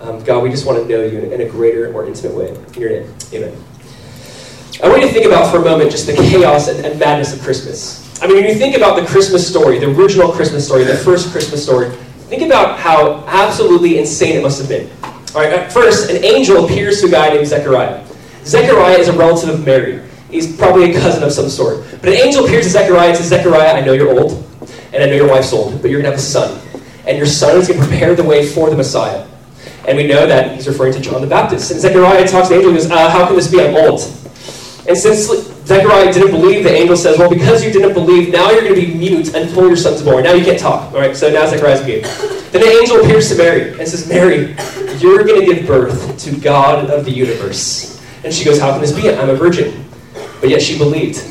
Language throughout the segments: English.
Um, God, we just want to know you in, a greater, more intimate way. In your name, amen. I want you to think about for a moment just the chaos and, and madness of Christmas. I mean, when you think about the Christmas story, the original Christmas story, the first Christmas story, think about how absolutely insane it must have been. All right, at first, an angel appears to a guy named Zechariah. Zechariah is a relative of Mary. He's probably a cousin of some sort. But an angel appears to Zechariah and says, Zechariah, I know you're old, and I know your wife's old, but you're going to have a son. And your son is going to prepare the way for the Messiah. And we know that he's referring to John the Baptist. And Zechariah talks to the angel and goes, uh, How can this be? I'm old. And since Zechariah didn't believe, the angel says, Well, because you didn't believe, now you're going to be mute until your son's born. Now you can't talk. All right, so now Zechariah's mute. Then the angel appears to Mary and says, Mary, you're going to give birth to God of the universe. And she goes, How can this be? I'm a virgin. But yet she believed.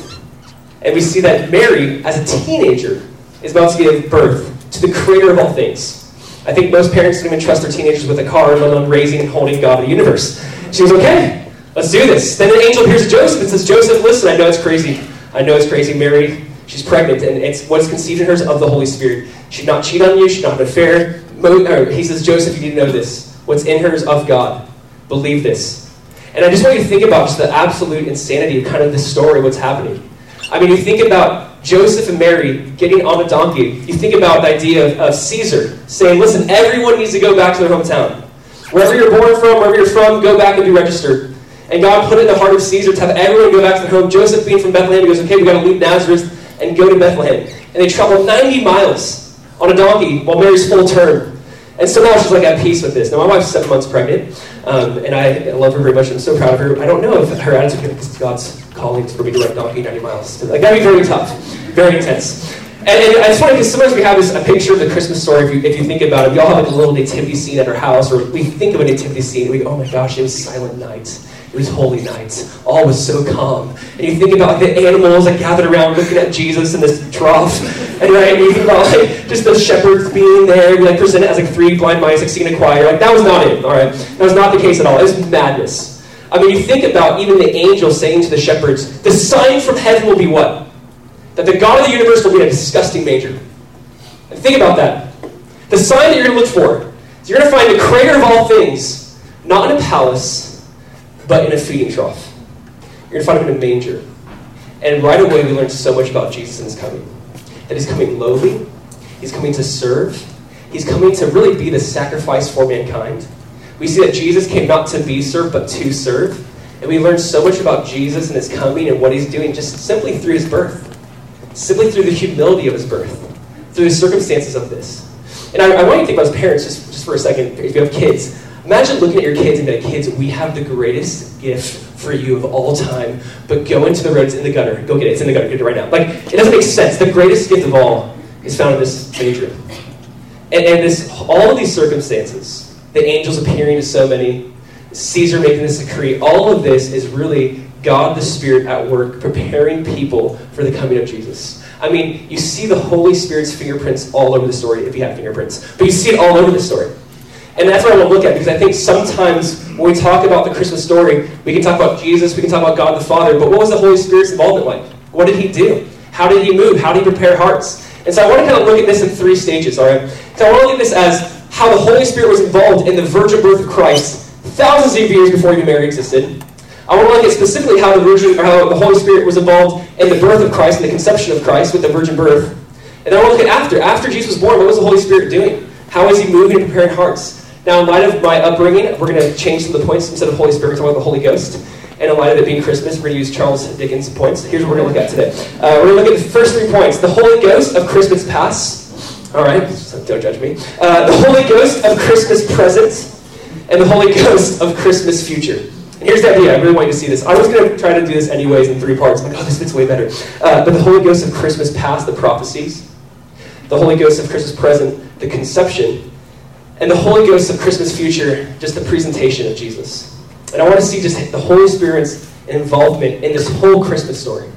And we see that Mary, as a teenager, is about to give birth to the creator of all things. I think most parents don't even trust their teenagers with a car, let alone raising and holding God of the universe. She goes, Okay, let's do this. Then an angel appears to Joseph and says, Joseph, listen, I know it's crazy. I know it's crazy. Mary, she's pregnant, and it's what's conceived in her is of the Holy Spirit. She'd not cheat on you, she'd not have an affair. He says, Joseph, you need to know this. What's in her is of God. Believe this. And I just want you to think about just the absolute insanity of kind of this story, what's happening. I mean, you think about Joseph and Mary getting on a donkey. You think about the idea of, of Caesar saying, listen, everyone needs to go back to their hometown. Wherever you're born from, wherever you're from, go back and be registered. And God put it in the heart of Caesar to have everyone go back to their home. Joseph being from Bethlehem, he goes, okay, we got to leave Nazareth and go to Bethlehem. And they travel 90 miles on a donkey while Mary's full term. And so somehow she's like at peace with this. Now, my wife's seven months pregnant, um, and I love her very much. I'm so proud of her. I don't know if her attitude is God's me to ride donkey 90 miles. Like, that'd be very tough, very intense. And, and it's funny because sometimes we have this, a picture of the Christmas story, if you, if you think about it. We all have like a little nativity scene at our house, or we think of a nativity scene, and we go, oh my gosh, it was silent night. It was holy night. All was so calm. And you think about the animals that gathered around looking at Jesus in this trough. And right, and you think about like just the shepherds being there, and, like presented as like three blind mice like singing a choir. Like that was not it, all right? That was not the case at all. It was madness. I mean, you think about even the angel saying to the shepherds, the sign from heaven will be what? That the God of the universe will be in a disgusting manger. And think about that. The sign that you're going to look for is you're going to find the creator of all things, not in a palace, but in a feeding trough. You're going to find him in a manger. And right away, we learn so much about Jesus and his coming. That he's coming lowly, he's coming to serve, he's coming to really be the sacrifice for mankind. We see that Jesus came not to be served, but to serve. And we learn so much about Jesus and his coming and what he's doing just simply through his birth, simply through the humility of his birth, through the circumstances of this. And I, I want you to think about as parents just, just for a second, if you have kids. Imagine looking at your kids and being like, kids, we have the greatest gift for you of all time, but go into the roads in the gutter. Go get it. It's in the gutter. Get it right now. Like, it doesn't make sense. The greatest gift of all is found in this manger. And, and this, all of these circumstances, the angels appearing to so many, Caesar making this decree, all of this is really God the Spirit at work preparing people for the coming of Jesus. I mean, you see the Holy Spirit's fingerprints all over the story if you have fingerprints, but you see it all over the story. And that's what I want to look at because I think sometimes when we talk about the Christmas story, we can talk about Jesus, we can talk about God the Father, but what was the Holy Spirit's involvement like? What did he do? How did he move? How did he prepare hearts? And so I want to kind of look at this in three stages, all right? So I want to look at this as how the Holy Spirit was involved in the virgin birth of Christ thousands of years before even Mary existed. I want to look at specifically how the virgin, or how the Holy Spirit was involved in the birth of Christ and the conception of Christ with the virgin birth. And then I want to look at after. After Jesus was born, what was the Holy Spirit doing? How was he moving and preparing hearts? Now, in light of my upbringing, we're going to change some of the points. Instead of Holy Spirit, we're talking about the Holy Ghost. And in light of it being Christmas, we're going to use Charles Dickens' points. Here's what we're going to look at today. Uh, we're going to look at the first three points. The Holy Ghost of Christmas past. All right, so don't judge me. Uh, the Holy Ghost of Christmas present. And the Holy Ghost of Christmas future. And here's the idea. I really want you to see this. I was going to try to do this anyways in three parts. I'm like, oh, this fits way better. Uh, but the Holy Ghost of Christmas past, the prophecies. The Holy Ghost of Christmas present, the conception and the Holy Ghost of Christmas future, just the presentation of Jesus. And I want to see just the Holy Spirit's involvement in this whole Christmas story.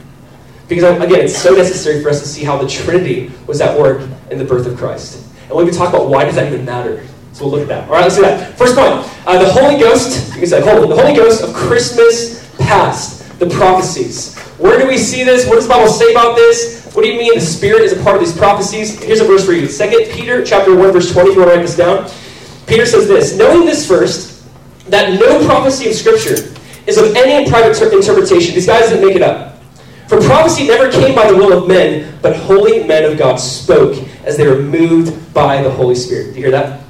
Because, again, it's so necessary for us to see how the Trinity was at work in the birth of Christ. And we talk about why does that even matter, so we'll look at that. All right, let's do that. First point uh, the Holy Ghost, you can say, hold on, the Holy Ghost of Christmas past, the prophecies. Where do we see this? What does the Bible say about this? What do you mean the Spirit is a part of these prophecies? Here's a verse for you. Second Peter chapter 1, verse 20, if you want to write this down. Peter says this Knowing this first, that no prophecy of Scripture is of any private interpretation. These guys didn't make it up. For prophecy never came by the will of men, but holy men of God spoke as they were moved by the Holy Spirit. Do you hear that?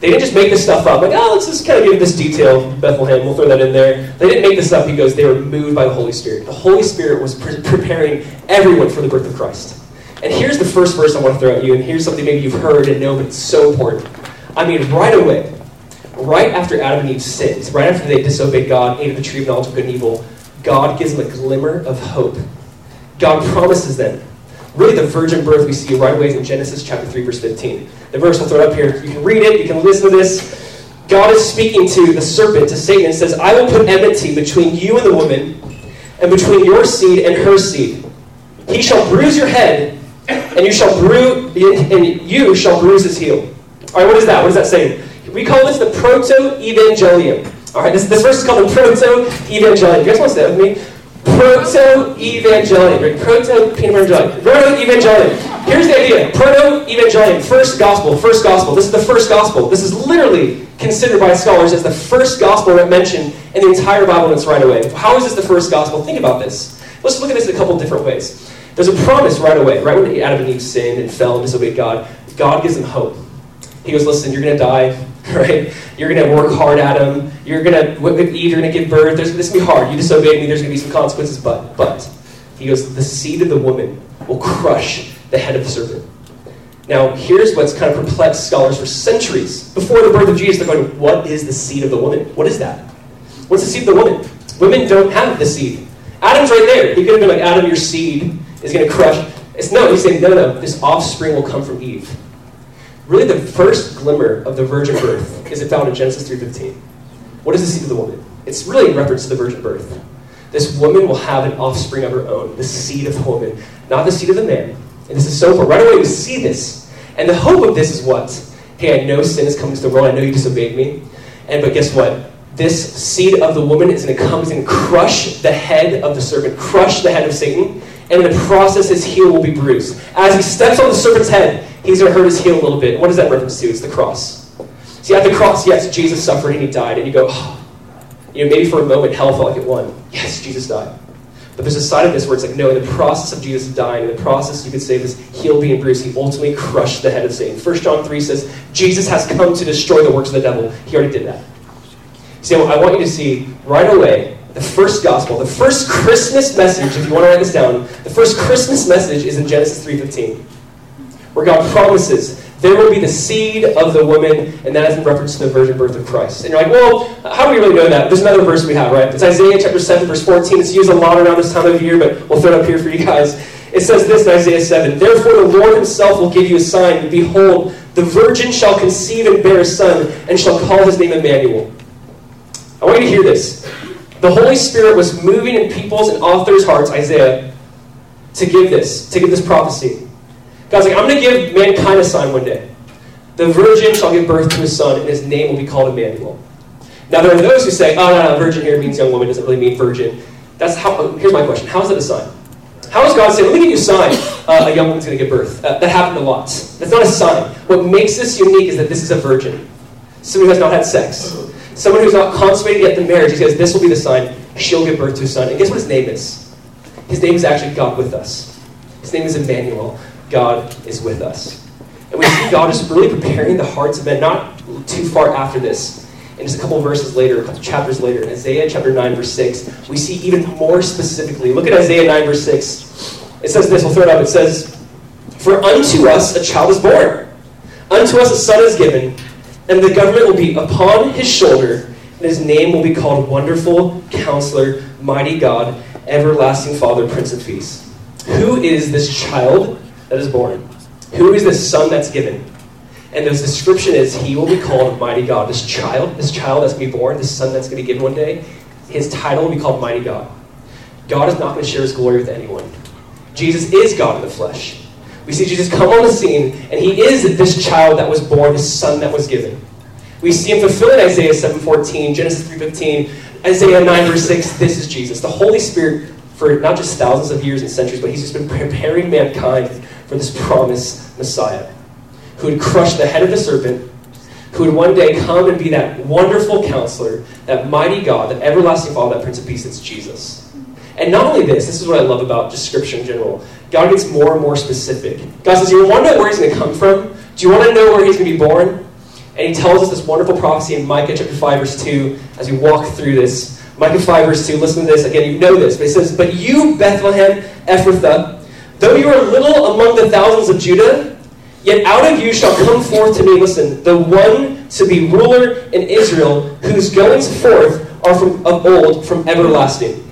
They didn't just make this stuff up, like, oh, let's just kind of give this detail, Bethlehem, we'll throw that in there. They didn't make this up, he goes, they were moved by the Holy Spirit. The Holy Spirit was pre- preparing everyone for the birth of Christ. And here's the first verse I want to throw at you, and here's something maybe you've heard and know, but it's so important. I mean, right away, right after Adam and Eve sinned, right after they disobeyed God, ate of the tree of knowledge of good and evil, God gives them a glimmer of hope. God promises them. Really, the virgin birth we see right away in Genesis chapter 3, verse 15. The verse I'll throw up here. You can read it, you can listen to this. God is speaking to the serpent, to Satan, and says, I will put enmity between you and the woman, and between your seed and her seed. He shall bruise your head, and you shall bruise and you shall bruise his heel. All right, what is that? What is that saying? We call this the proto-evangelium. All right, this, this verse is called the proto-evangelium. You guys want to say that with me? Proto-evangelium. Proto-evangelium. Proto-evangelium. Here's the idea. Proto-evangelium. First gospel. First gospel. This is the first gospel. This is literally considered by scholars as the first gospel mentioned in the entire Bible and it's right away. How is this the first gospel? Think about this. Let's look at this in a couple different ways. There's a promise right away. Right when Adam and Eve sinned and fell and disobeyed God, God gives them hope. He goes, listen, you're going to die, right? You're going to work hard at him. You're going to, Eve, you're going to give birth. There's, this is going to be hard. You disobeyed me. There's going to be some consequences, but, but, he goes, the seed of the woman will crush the head of the serpent. Now, here's what's kind of perplexed scholars for centuries. Before the birth of Jesus, they're going, what is the seed of the woman? What is that? What's the seed of the woman? Women don't have the seed. Adam's right there. He could have been like, Adam, your seed is going to crush. It's no, he's saying, no, no, this offspring will come from Eve. Really, the first glimmer of the virgin birth is found in Genesis 3.15. What is the seed of the woman? It's really in reference to the virgin birth. This woman will have an offspring of her own, the seed of the woman, not the seed of the man. And this is so important. Right away, we see this. And the hope of this is what? Hey, I know sin has come into the world. I know you disobeyed me. And but guess what? This seed of the woman is going to come and crush the head of the serpent, crush the head of Satan, and in the process, his heel will be bruised. As he steps on the serpent's head, he's going to hurt his heel a little bit. What does that reference to? It's the cross. See, at the cross, yes, Jesus suffered and he died, and you go, oh. you know, maybe for a moment hell felt like it won. Yes, Jesus died. But there's a side of this where it's like, no, in the process of Jesus dying, in the process, you could say this heel being bruised, he ultimately crushed the head of Satan. 1 John 3 says, Jesus has come to destroy the works of the devil. He already did that. See, I want you to see right away the first gospel, the first Christmas message, if you want to write this down, the first Christmas message is in Genesis 3.15, where God promises there will be the seed of the woman, and that is in reference to the virgin birth of Christ. And you're like, well, how do we really know that? There's another verse we have, right? It's Isaiah chapter 7, verse 14. It's used a lot around this time of year, but we'll throw it up here for you guys. It says this in Isaiah 7 Therefore the Lord himself will give you a sign. Behold, the virgin shall conceive and bear a son, and shall call his name Emmanuel. I want you to hear this. The Holy Spirit was moving in people's and authors' hearts, Isaiah, to give this, to give this prophecy. God's like, I'm going to give mankind a sign one day. The virgin shall give birth to a son, and his name will be called Emmanuel. Now, there are those who say, oh, no, no, virgin here means young woman, doesn't really mean virgin. That's how, here's my question. How is that a sign? How is God saying, let me give you a sign, uh, a young woman's going to give birth? Uh, that happened a lot. That's not a sign. What makes this unique is that this is a virgin. Someone who has not had sex. Someone who's not consummated yet the marriage, he says, This will be the sign. She'll give birth to a son. And guess what his name is? His name is actually God with us. His name is Emmanuel. God is with us. And we see God is really preparing the hearts of men, not too far after this. And just a couple verses later, a couple chapters later, in Isaiah chapter 9, verse 6, we see even more specifically. Look at Isaiah 9, verse 6. It says this, we'll throw it up. It says, For unto us a child is born, unto us a son is given and the government will be upon his shoulder, and his name will be called Wonderful Counselor, Mighty God, Everlasting Father, Prince of Peace. Who is this child that is born? Who is this son that's given? And the description is he will be called Mighty God. This child, this child that's going to be born, this son that's going to be given one day, his title will be called Mighty God. God is not going to share his glory with anyone. Jesus is God in the flesh. We see Jesus come on the scene, and he is this child that was born, this son that was given. We see him fulfilling Isaiah 7.14, Genesis 3.15, Isaiah 9 verse 6. This is Jesus. The Holy Spirit, for not just thousands of years and centuries, but he's just been preparing mankind for this promised Messiah, who would crush the head of the serpent, who would one day come and be that wonderful counselor, that mighty God, that everlasting Father, that Prince of Peace, it's Jesus. And not only this, this is what I love about just Scripture in general. God gets more and more specific. God says, You want to know where He's going to come from? Do you want to know where He's going to be born? And He tells us this wonderful prophecy in Micah chapter 5, verse 2, as we walk through this. Micah 5, verse 2, listen to this. Again, you know this, but it says, But you, Bethlehem Ephrathah, though you are little among the thousands of Judah, Yet out of you shall come forth to me, listen, the one to be ruler in Israel, whose goings forth are from of old, from everlasting.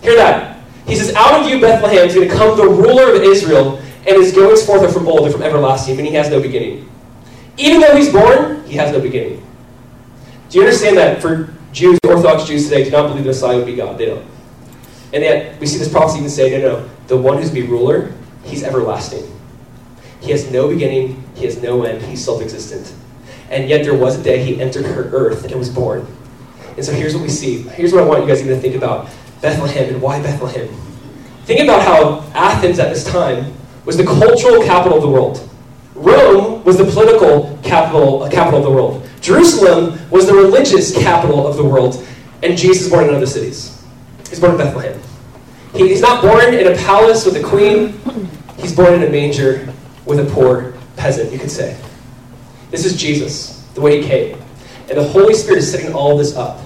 Hear that. He says, Out of you, Bethlehem, is going to come the ruler of Israel, and his goings forth are from old, and from everlasting, and he has no beginning. Even though he's born, he has no beginning. Do you understand that for Jews, Orthodox Jews today, do not believe the Messiah would be God? They don't. And yet, we see this prophecy even say, no, no, the one who's be ruler, he's everlasting. He has no beginning, he has no end, he's self existent. And yet there was a day he entered her earth and was born. And so here's what we see. Here's what I want you guys even to think about Bethlehem and why Bethlehem. Think about how Athens at this time was the cultural capital of the world. Rome was the political capital, uh, capital of the world. Jerusalem was the religious capital of the world. And Jesus born in other cities. He's born in Bethlehem. He, he's not born in a palace with a queen. He's born in a manger with a poor peasant, you could say. This is Jesus, the way he came. And the Holy Spirit is setting all this up.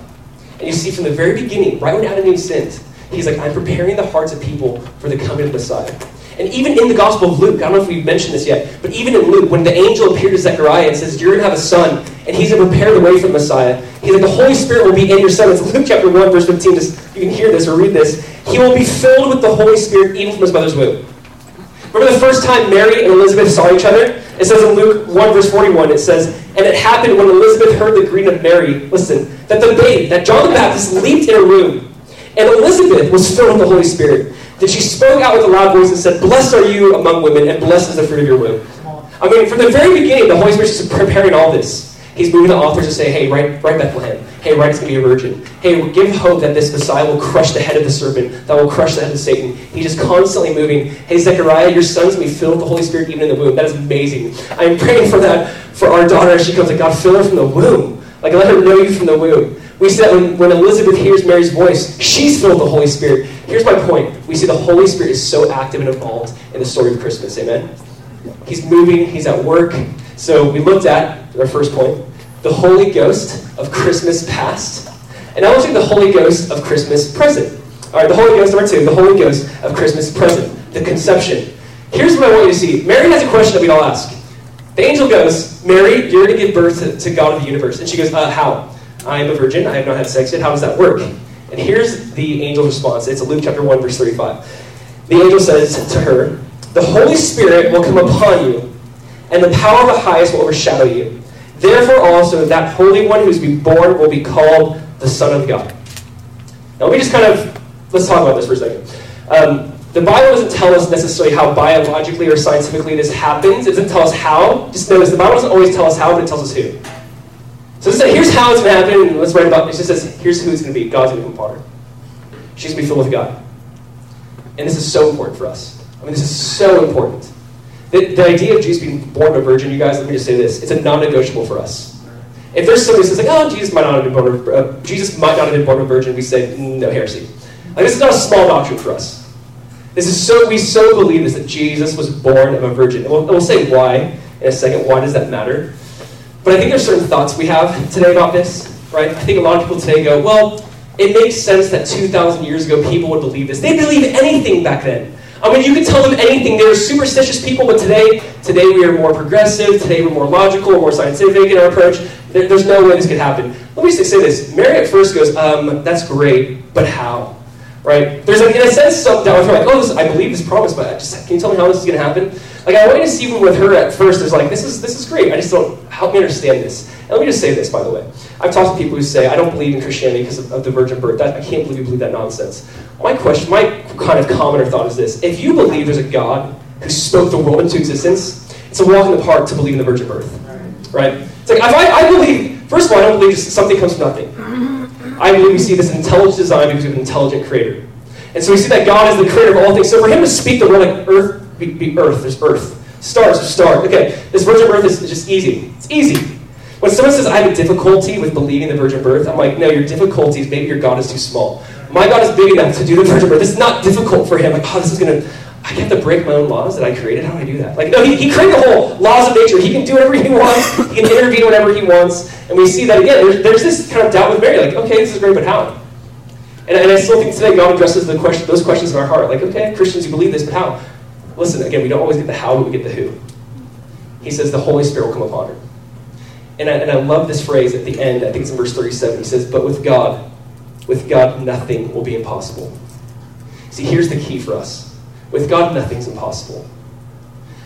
And you see from the very beginning, right when Adam and Eve sinned, he's like, I'm preparing the hearts of people for the coming of Messiah. And even in the Gospel of Luke, I don't know if we've mentioned this yet, but even in Luke, when the angel appeared to Zechariah and says, You're going to have a son, and he's going to prepare the way for the Messiah, he's like, The Holy Spirit will be in your son. It's Luke chapter 1, verse 15. Just, you can hear this or read this. He will be filled with the Holy Spirit even from his mother's womb. Remember the first time Mary and Elizabeth saw each other? It says in Luke 1, verse 41, it says, And it happened when Elizabeth heard the greeting of Mary, listen, that the babe, that John the Baptist leaped in a room. And Elizabeth was filled with the Holy Spirit. That she spoke out with a loud voice and said, Blessed are you among women, and blessed is the fruit of your womb. I mean, from the very beginning, the Holy Spirit is preparing all this. He's moving the authors to say, hey, write, write Bethlehem. Hey, write it's going to be a virgin. Hey, give hope that this Messiah will crush the head of the serpent, that will crush the head of Satan. He's just constantly moving. Hey, Zechariah, your son's going to be filled with the Holy Spirit even in the womb. That is amazing. I'm praying for that for our daughter as she comes. Like, God, fill her from the womb. Like, let her know you from the womb. We said when, when Elizabeth hears Mary's voice, she's filled with the Holy Spirit. Here's my point. We see the Holy Spirit is so active and involved in the story of Christmas. Amen? He's moving, he's at work. So we looked at our first point the Holy Ghost of Christmas past. And now look at the Holy Ghost of Christmas present. All right, the Holy Ghost, number two, the Holy Ghost of Christmas present, the conception. Here's what I want you to see. Mary has a question that we all ask. The angel goes, Mary, you're going to give birth to, to, God of the universe. And she goes, uh, how? I am a virgin. I have not had sex yet. How does that work? And here's the angel's response. It's Luke chapter 1, verse 35. The angel says to her, The Holy Spirit will come upon you, and the power of the highest will overshadow you. Therefore also that Holy One who is to be born will be called the Son of God. Now let me just kind of, let's talk about this for a second. Um, the Bible doesn't tell us necessarily how biologically or scientifically this happens. It doesn't tell us how. Just notice the Bible doesn't always tell us how, but it tells us who. So it says, here's how it's going to happen, and let's write about it. Just says, here's who it's going to be. God's going to come upon her. She's going to be filled with God. And this is so important for us. I mean, this is so important. The, the idea of Jesus being born of a virgin, you guys, let me just say this: it's a non-negotiable for us. If there's somebody who says like, "Oh, Jesus might not have been born of, uh, Jesus might not have been born of a virgin," we say, "No heresy." Like this is not a small doctrine for us. This is so we so believe this that Jesus was born of a virgin. And we'll, we'll say why in a second. Why does that matter? But I think there's certain thoughts we have today about this, right? I think a lot of people today go, "Well, it makes sense that 2,000 years ago people would believe this. They believe anything back then." I mean, you could tell them anything. They were superstitious people, but today, today we are more progressive. Today we're more logical, more scientific in our approach. There, there's no way this could happen. Let me just say this. Mary at first goes, um, that's great, but how? Right? There's, like, in a sense, some doubt. Like, oh, this, I believe this promise, but just, can you tell me how this is going to happen? Like, I you to see with her at first, there's like, this is, this is great. I just don't, help me understand this. And let me just say this, by the way. I've talked to people who say, I don't believe in Christianity because of, of the virgin birth. That, I can't believe you believe that nonsense. My question, my kind of commoner thought is this. If you believe there's a God who spoke the world into existence, it's a walk in the park to believe in the virgin birth. Right? It's like, if I, I believe, first of all, I don't believe something comes from nothing. I believe we see this intelligent design because we have an intelligent creator. And so we see that God is the creator of all things. So for him to speak the word like earth, be, be earth, there's earth. Stars, there's stars. Okay, this virgin birth is just easy. It's easy. When someone says, I have a difficulty with believing the virgin birth, I'm like, no, your difficulty is maybe your God is too small. My God is big enough to do the virgin birth. It's not difficult for him. Like, oh, this is going to, I have to break my own laws that I created. How do I do that? Like, no, he, he created the whole laws of nature. He can do whatever he wants. He can intervene whenever he wants. And we see that again. There's, there's this kind of doubt with Mary. Like, okay, this is great, but how? And, and I still think today God addresses the question, those questions in our heart. Like, okay, Christians, you believe this, but how? Listen, again, we don't always get the how, but we get the who. He says the Holy Spirit will come upon her. And I, and I love this phrase at the end, I think it's in verse 37. He says, But with God, with God, nothing will be impossible. See, here's the key for us with God, nothing's impossible.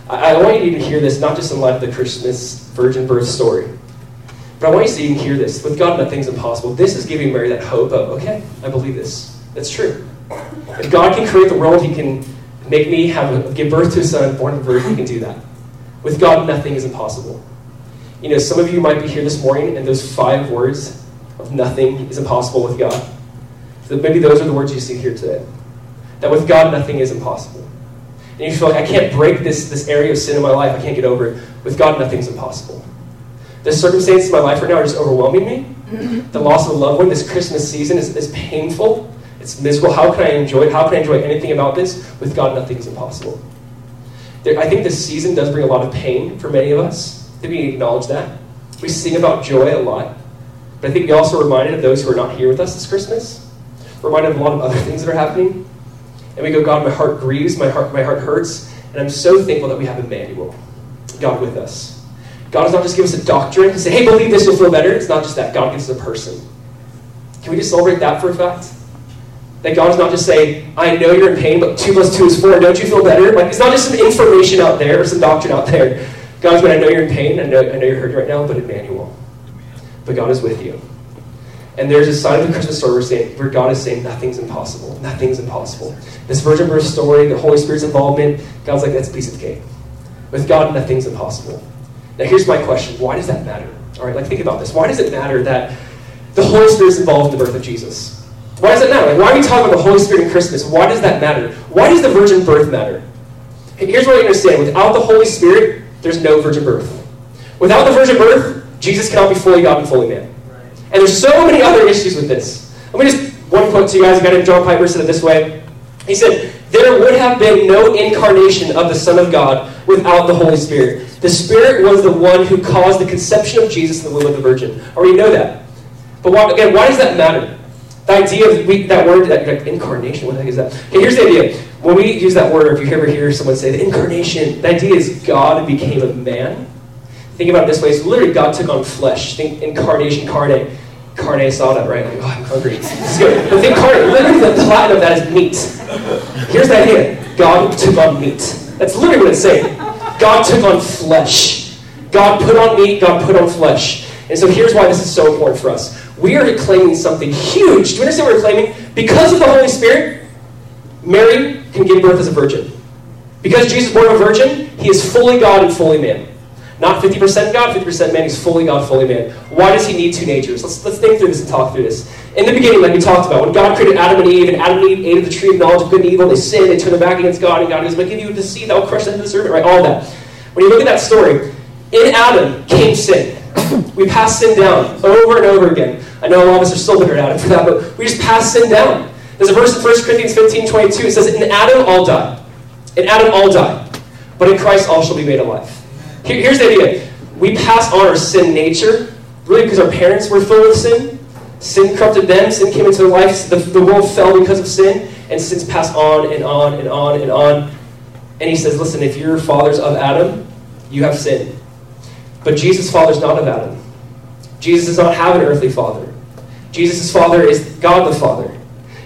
I, I want you to hear this not just in light of the Christmas virgin birth story, but I want you to even hear this. With God, nothing's impossible. This is giving Mary that hope of, okay, I believe this. That's true. If God can create the world, He can make me have a, give birth to a son born of a virgin. He can do that. With God, nothing is impossible. You know, some of you might be here this morning, and those five words of nothing is impossible with God. So maybe those are the words you see here today. That with God, nothing is impossible. And you feel like, I can't break this, this area of sin in my life. I can't get over it. With God, nothing's impossible. The circumstances in my life right now are just overwhelming me. The loss of a loved one this Christmas season is, is painful. It's miserable. How can I enjoy it? How can I enjoy anything about this? With God, nothing is impossible. There, I think this season does bring a lot of pain for many of us. Did we acknowledge that? We sing about joy a lot. But I think we also reminded of those who are not here with us this Christmas. We're reminded of a lot of other things that are happening. And we go, God, my heart grieves, my heart, my heart hurts, and I'm so thankful that we have Emmanuel, God with us. God does not just give us a doctrine to say, hey, believe this, you'll feel better. It's not just that. God gives us a person. Can we just celebrate that for a fact? That God is not just say, I know you're in pain, but 2 plus 2 is 4, don't you feel better? Like, it's not just some information out there or some doctrine out there. God's going, I know you're in pain, I know, I know you're hurting right now, but Emmanuel. But God is with you. And there's a sign of the Christmas story where, saying, where God is saying nothing's impossible. Nothing's impossible. This virgin birth story, the Holy Spirit's involvement, God's like, that's a piece of cake. With God, nothing's impossible. Now, here's my question why does that matter? All right, like, think about this. Why does it matter that the Holy Spirit's involved in the birth of Jesus? Why does it matter? Like, why are we talking about the Holy Spirit in Christmas? Why does that matter? Why does the virgin birth matter? And Here's what I understand without the Holy Spirit, there's no virgin birth. Without the virgin birth, Jesus cannot be fully God and fully man. And there's so many other issues with this. Let me just one quote to you guys. A guy named John Piper said it this way. He said, There would have been no incarnation of the Son of God without the Holy Spirit. The Spirit was the one who caused the conception of Jesus in the womb of the Virgin. Already know that. But why, again, why does that matter? The idea of we, that word, that, like, incarnation, what the heck is that? Okay, here's the idea. When we use that word, or if you ever hear someone say the incarnation, the idea is God became a man. Think about it this way. It's literally God took on flesh. Think incarnation, carne. Carne asada, right? Like, oh, I'm hungry. It's good. But think carne. Literally, the platinum of that is meat. Here's the idea. God took on meat. That's literally what it's saying. God took on flesh. God put on meat. God put on flesh. And so here's why this is so important for us. We are claiming something huge. Do you understand what we're claiming? Because of the Holy Spirit, Mary can give birth as a virgin. Because Jesus was born a virgin, he is fully God and fully man. Not 50% God, 50% man. He's fully God, fully man. Why does he need two natures? Let's, let's think through this and talk through this. In the beginning, like we talked about, when God created Adam and Eve, and Adam and Eve ate of the tree of knowledge of good and evil, they sinned, they turned their back against God, and God goes, "But give you the seed that will crush the head of the serpent," right? All that. When you look at that story, in Adam came sin. we pass sin down over and over again. I know a lot of us are still bitter at Adam for that, but we just pass sin down. There's a verse in 1 Corinthians 15, 22. It says, In Adam all die. In Adam all die. But in Christ all shall be made alive. Here, here's the idea. We pass on our sin nature, really because our parents were full of sin. Sin corrupted them, sin came into their lives, the, the world fell because of sin, and sin's passed on and on and on and on. And he says, listen, if your father's of Adam, you have sin. But Jesus' father's not of Adam. Jesus does not have an earthly father. Jesus' father is God the Father.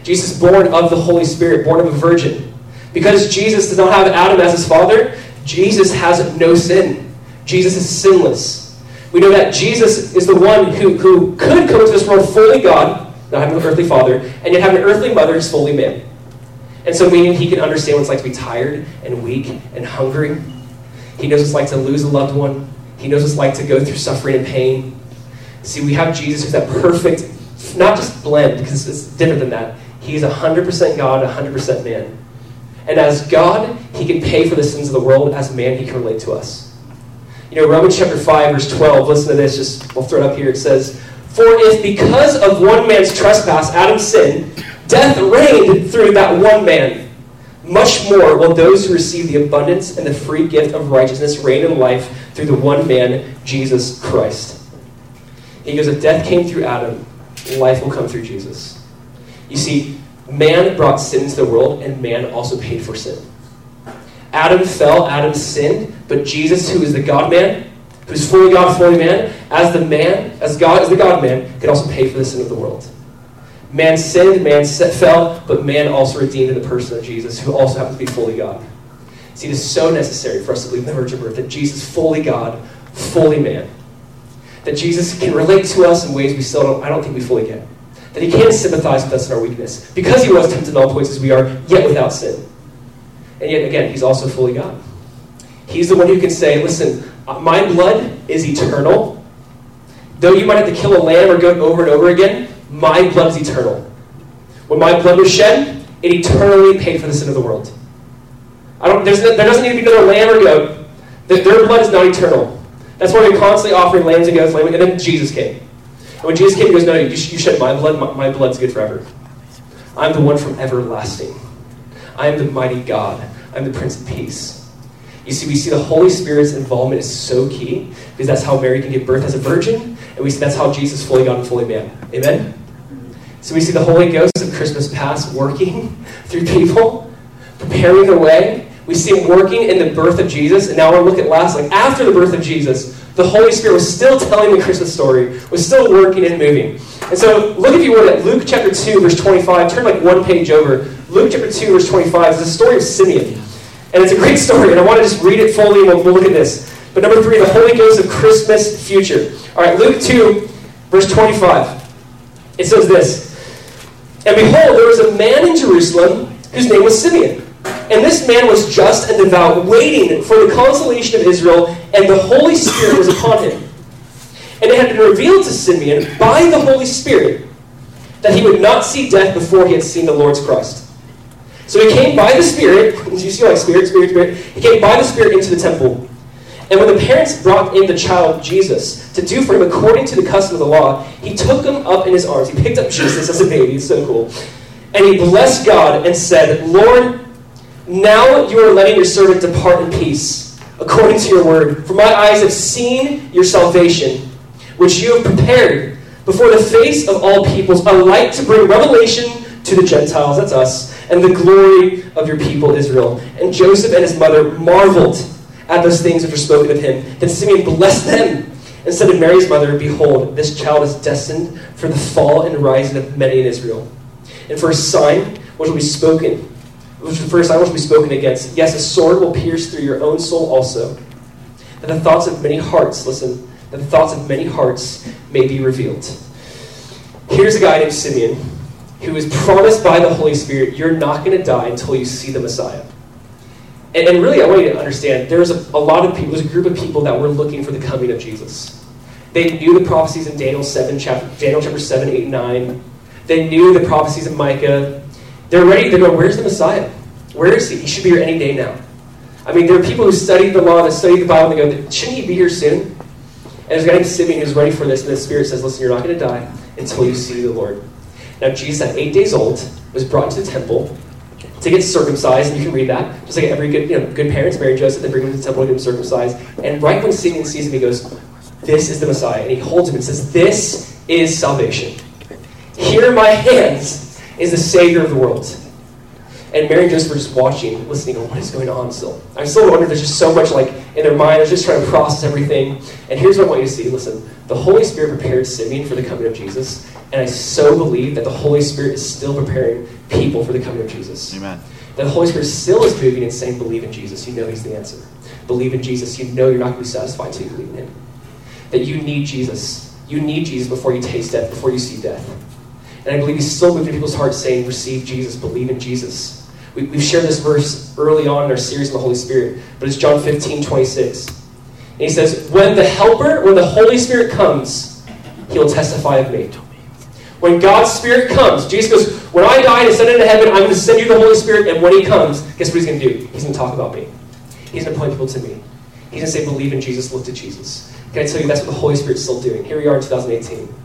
Jesus born of the Holy Spirit, born of a virgin. Because Jesus does not have Adam as his father, Jesus has no sin. Jesus is sinless. We know that Jesus is the one who, who could come into this world fully God, not having an earthly father, and yet have an earthly mother who's fully man. And so, meaning he can understand what it's like to be tired and weak and hungry. He knows what it's like to lose a loved one. He knows what it's like to go through suffering and pain. See, we have Jesus who's that perfect, not just blend, because it's different than that. He's 100% God, 100% man. And as God, he can pay for the sins of the world. As man, he can relate to us. You know, Romans chapter 5, verse 12, listen to this, just we'll throw it up here. It says, For if because of one man's trespass, Adam's sin, death reigned through that one man, much more will those who receive the abundance and the free gift of righteousness reign in life through the one man, Jesus Christ. He goes, If death came through Adam, life will come through Jesus. You see, man brought sin into the world, and man also paid for sin. Adam fell, Adam sinned, but Jesus, who is the God man, who's fully God, fully man, as the man, as God, as the God man, could also pay for the sin of the world. Man sinned, man fell, but man also redeemed in the person of Jesus, who also happens to be fully God. See, it is so necessary for us to believe in the virgin birth that Jesus, fully God, fully man, that Jesus can relate to us in ways we still don't, I don't think we fully get. That he can sympathize with us in our weakness. Because he was tempted in all points as we are, yet without sin. And yet, again, he's also fully God. He's the one who can say, listen, uh, my blood is eternal. Though you might have to kill a lamb or goat over and over again, my blood is eternal. When my blood was shed, it eternally paid for the sin of the world. I don't, there doesn't need to be another lamb or goat. Their blood is not eternal. That's why we're constantly offering lambs and goats, and then Jesus came. And when Jesus came, he goes, No, you, you shed my blood, my, my blood's good forever. I'm the one from everlasting. I am the mighty God. I'm the Prince of Peace. You see, we see the Holy Spirit's involvement is so key because that's how Mary can give birth as a virgin, and we see that's how Jesus fully God and fully man. Amen? So we see the Holy Ghost of Christmas past working through people, preparing the way. We see him working in the birth of Jesus, and now we'll look at last, like after the birth of Jesus, the Holy Spirit was still telling the Christmas story, was still working and moving. And so look if you would at Luke chapter 2, verse 25, turn like one page over. Luke chapter 2, verse 25 is the story of Simeon. And it's a great story, and I want to just read it fully, and we'll, we'll look at this. But number three, the Holy Ghost of Christmas future. All right, Luke 2, verse 25. It says this And behold, there was a man in Jerusalem whose name was Simeon. And this man was just and devout, waiting for the consolation of Israel, and the Holy Spirit was upon him. And it had been revealed to Simeon by the Holy Spirit that he would not see death before he had seen the Lord's Christ. So he came by the Spirit, you see like Spirit, Spirit, Spirit, he came by the Spirit into the temple. And when the parents brought in the child Jesus to do for him according to the custom of the law, he took him up in his arms. He picked up Jesus as a baby. It's so cool. And he blessed God and said, Lord, now you are letting your servant depart in peace, according to your word. For my eyes have seen your salvation, which you have prepared before the face of all peoples, a light to bring revelation to the Gentiles, that's us, and the glory of your people Israel. And Joseph and his mother marveled at those things which were spoken of him. Then Simeon blessed them and said to Mary's mother, Behold, this child is destined for the fall and rising of many in Israel. And for a sign which will be spoken, first sign which will be spoken against. Yes, a sword will pierce through your own soul also. That the thoughts of many hearts, listen, that the thoughts of many hearts may be revealed. Here's a guy named Simeon who is promised by the Holy Spirit, you're not going to die until you see the Messiah. And, and really, I want you to understand, there's a, a lot of people, there's a group of people that were looking for the coming of Jesus. They knew the prophecies in Daniel 7, chapter, Daniel chapter 7, 8, 9. They knew the prophecies of Micah. They're ready, they go, where's the Messiah? Where is he? He should be here any day now. I mean, there are people who study the law, that study the Bible, and they go, shouldn't he be here soon? And there's a guy named Simeon who's ready for this, and the Spirit says, listen, you're not going to die until you see the Lord. Now, Jesus, at eight days old, was brought to the temple to get circumcised, and you can read that. Just like every good, you know, good parents, Mary Joseph, they bring him to the temple to get him circumcised. And right when Simeon sees him, he goes, This is the Messiah. And he holds him and says, This is salvation. Here are my hands is the Savior of the world. And Mary and Joseph are just watching, listening, to what is going on still? I still wonder there's just so much like in their mind, they're just trying to process everything. And here's what I want you to see. Listen, the Holy Spirit prepared Simeon for the coming of Jesus, and I so believe that the Holy Spirit is still preparing people for the coming of Jesus. Amen. That the Holy Spirit still is moving and saying, believe in Jesus. You know He's the answer. Believe in Jesus. You know you're not going to be satisfied until you believe in Him. That you need Jesus. You need Jesus before you taste death, before you see death. And I believe He's still moving people's hearts saying, receive Jesus, believe in Jesus. We, have shared this verse early on in our series on the Holy Spirit, but it's John 15, 26. And he says, When the Helper, when the Holy Spirit comes, he will testify of me. When God's Spirit comes, Jesus goes, When I die and ascend into heaven, I'm going to send you the Holy Spirit, and when he comes, guess what he's going to do? He's going to talk about me. He's going to point people to me. He's going to say, believe in Jesus, look to Jesus. Can I tell you, that's what the Holy Spirit's still doing. Here we are in 2018.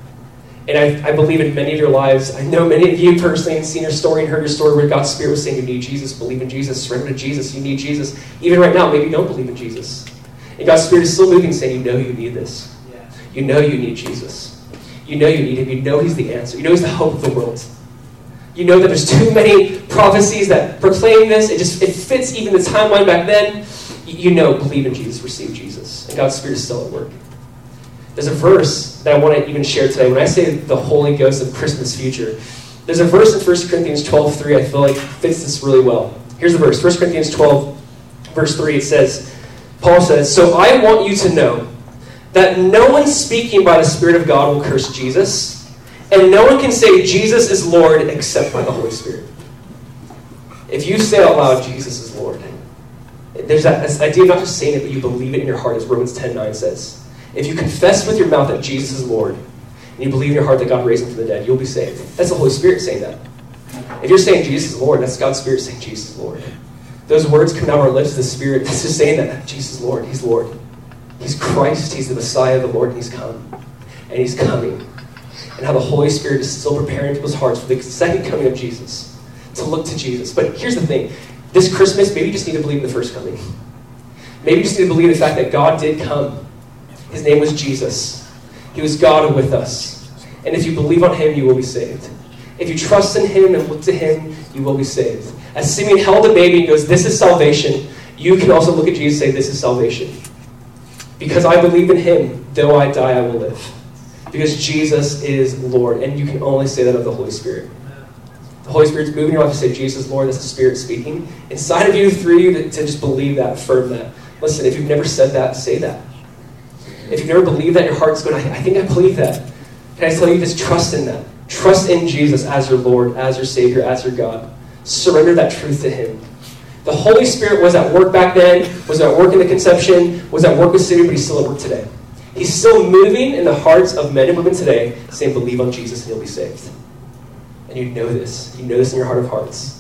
And I, I believe in many of your lives, I know many of you personally have seen your story and heard your story where God's Spirit was saying, You need Jesus, believe in Jesus, surrender to Jesus, you need Jesus. Even right now, maybe you don't believe in Jesus. And God's Spirit is still moving, saying, You know you need this. You know you need Jesus. You know you need Him. You know He's the answer. You know He's the hope of the world. You know that there's too many prophecies that proclaim this. It just it fits even the timeline back then. You know, believe in Jesus, receive Jesus. And God's Spirit is still at work. There's a verse that I want to even share today. When I say the Holy Ghost of Christmas future, there's a verse in 1 Corinthians 12, 3 I feel like fits this really well. Here's the verse 1 Corinthians 12, verse 3. It says, Paul says, So I want you to know that no one speaking by the Spirit of God will curse Jesus, and no one can say Jesus is Lord except by the Holy Spirit. If you say out loud, Jesus is Lord, there's that idea of not just saying it, but you believe it in your heart, as Romans 10 9 says. If you confess with your mouth that Jesus is Lord, and you believe in your heart that God raised him from the dead, you'll be saved. That's the Holy Spirit saying that. If you're saying Jesus is Lord, that's God's Spirit saying Jesus is Lord. Those words come out of our lips, the Spirit, is just saying that Jesus is Lord, He's Lord. He's Christ, He's the Messiah, the Lord, and He's come. And He's coming. And how the Holy Spirit is still preparing people's hearts for the second coming of Jesus, to look to Jesus. But here's the thing this Christmas, maybe you just need to believe in the first coming. Maybe you just need to believe in the fact that God did come. His name was Jesus. He was God with us. And if you believe on Him, you will be saved. If you trust in Him and look to Him, you will be saved. As Simeon held the baby and goes, This is salvation, you can also look at Jesus and say, This is salvation. Because I believe in him, though I die, I will live. Because Jesus is Lord. And you can only say that of the Holy Spirit. The Holy Spirit's moving your life to say, Jesus, Lord, that's the Spirit speaking. Inside of you, through you, to, to just believe that, affirm that. Listen, if you've never said that, say that. If you've never believed that, your heart's going, I, think I believe that. Can I tell you, just trust in that. Trust in Jesus as your Lord, as your Savior, as your God. Surrender that truth to Him. The Holy Spirit was at work back then, was at work in the conception, was at work with City, but he's still at work today. He's still moving in the hearts of men and women today, saying, believe on Jesus and you'll be saved. And you know this. You know this in your heart of hearts.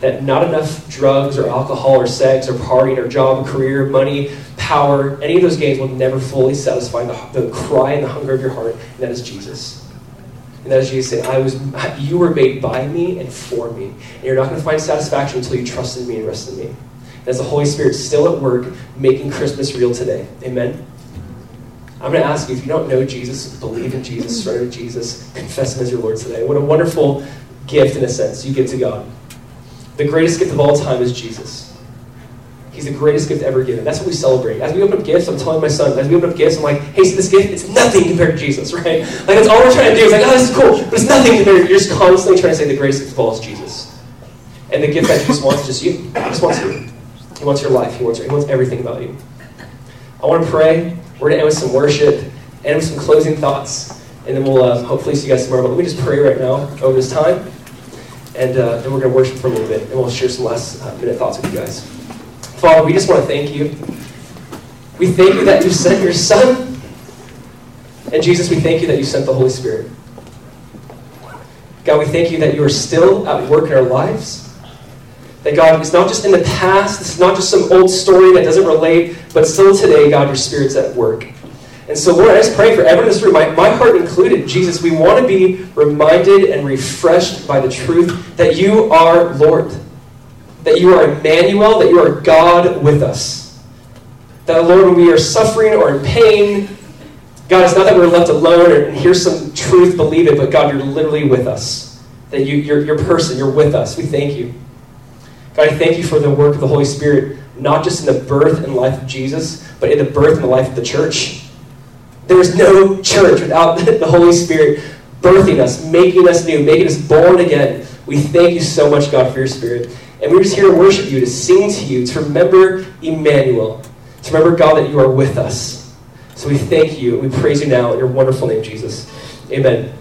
That not enough drugs or alcohol or sex or partying or job, or career, money, power, any of those gains will never fully satisfy the, the cry and the hunger of your heart, and that is Jesus. And that is Jesus said, I was, you were made by me and for me. And you're not going to find satisfaction until you trust in me and rest in me. As the Holy Spirit still at work making Christmas real today. Amen? I'm going to ask you, if you don't know Jesus, believe in Jesus, surrender to Jesus, confess Him as your Lord today. What a wonderful gift, in a sense, you give to God. The greatest gift of all time is Jesus. He's the greatest gift ever given. That's what we celebrate. As we open up gifts, I'm telling my son, as we open up gifts, I'm like, hey, see this gift? It's nothing compared to Jesus, right? Like, that's all we're trying to do. It's like, oh, this is cool. But it's nothing compared. to You're just constantly trying to say the greatest gift of all is Jesus. And the gift that Jesus wants is just you. He just wants you. He wants your life. He wants, he wants everything about you. I want to pray. We're going to end with some worship, end with some closing thoughts, and then we'll uh, hopefully see you guys tomorrow. But let me just pray right now over this time, and uh, then we're going to worship for a little bit, and we'll share some last uh, minute thoughts with you guys. Father, we just want to thank you. We thank you that you sent your Son. And Jesus, we thank you that you sent the Holy Spirit. God, we thank you that you are still at work in our lives. That God, it's not just in the past, it's not just some old story that doesn't relate, but still today, God, your Spirit's at work. And so, Lord, I just pray for everyone in this room, my, my heart included, Jesus, we want to be reminded and refreshed by the truth that you are Lord that you are Emmanuel, that you are God with us. That, Lord, when we are suffering or in pain, God, it's not that we're left alone and here's some truth, believe it, but God, you're literally with us. That you, you're your person, you're with us. We thank you. God, I thank you for the work of the Holy Spirit, not just in the birth and life of Jesus, but in the birth and the life of the church. There is no church without the Holy Spirit birthing us, making us new, making us born again. We thank you so much, God, for your Spirit. And we're just here to worship you, to sing to you, to remember Emmanuel, to remember, God, that you are with us. So we thank you and we praise you now in your wonderful name, Jesus. Amen.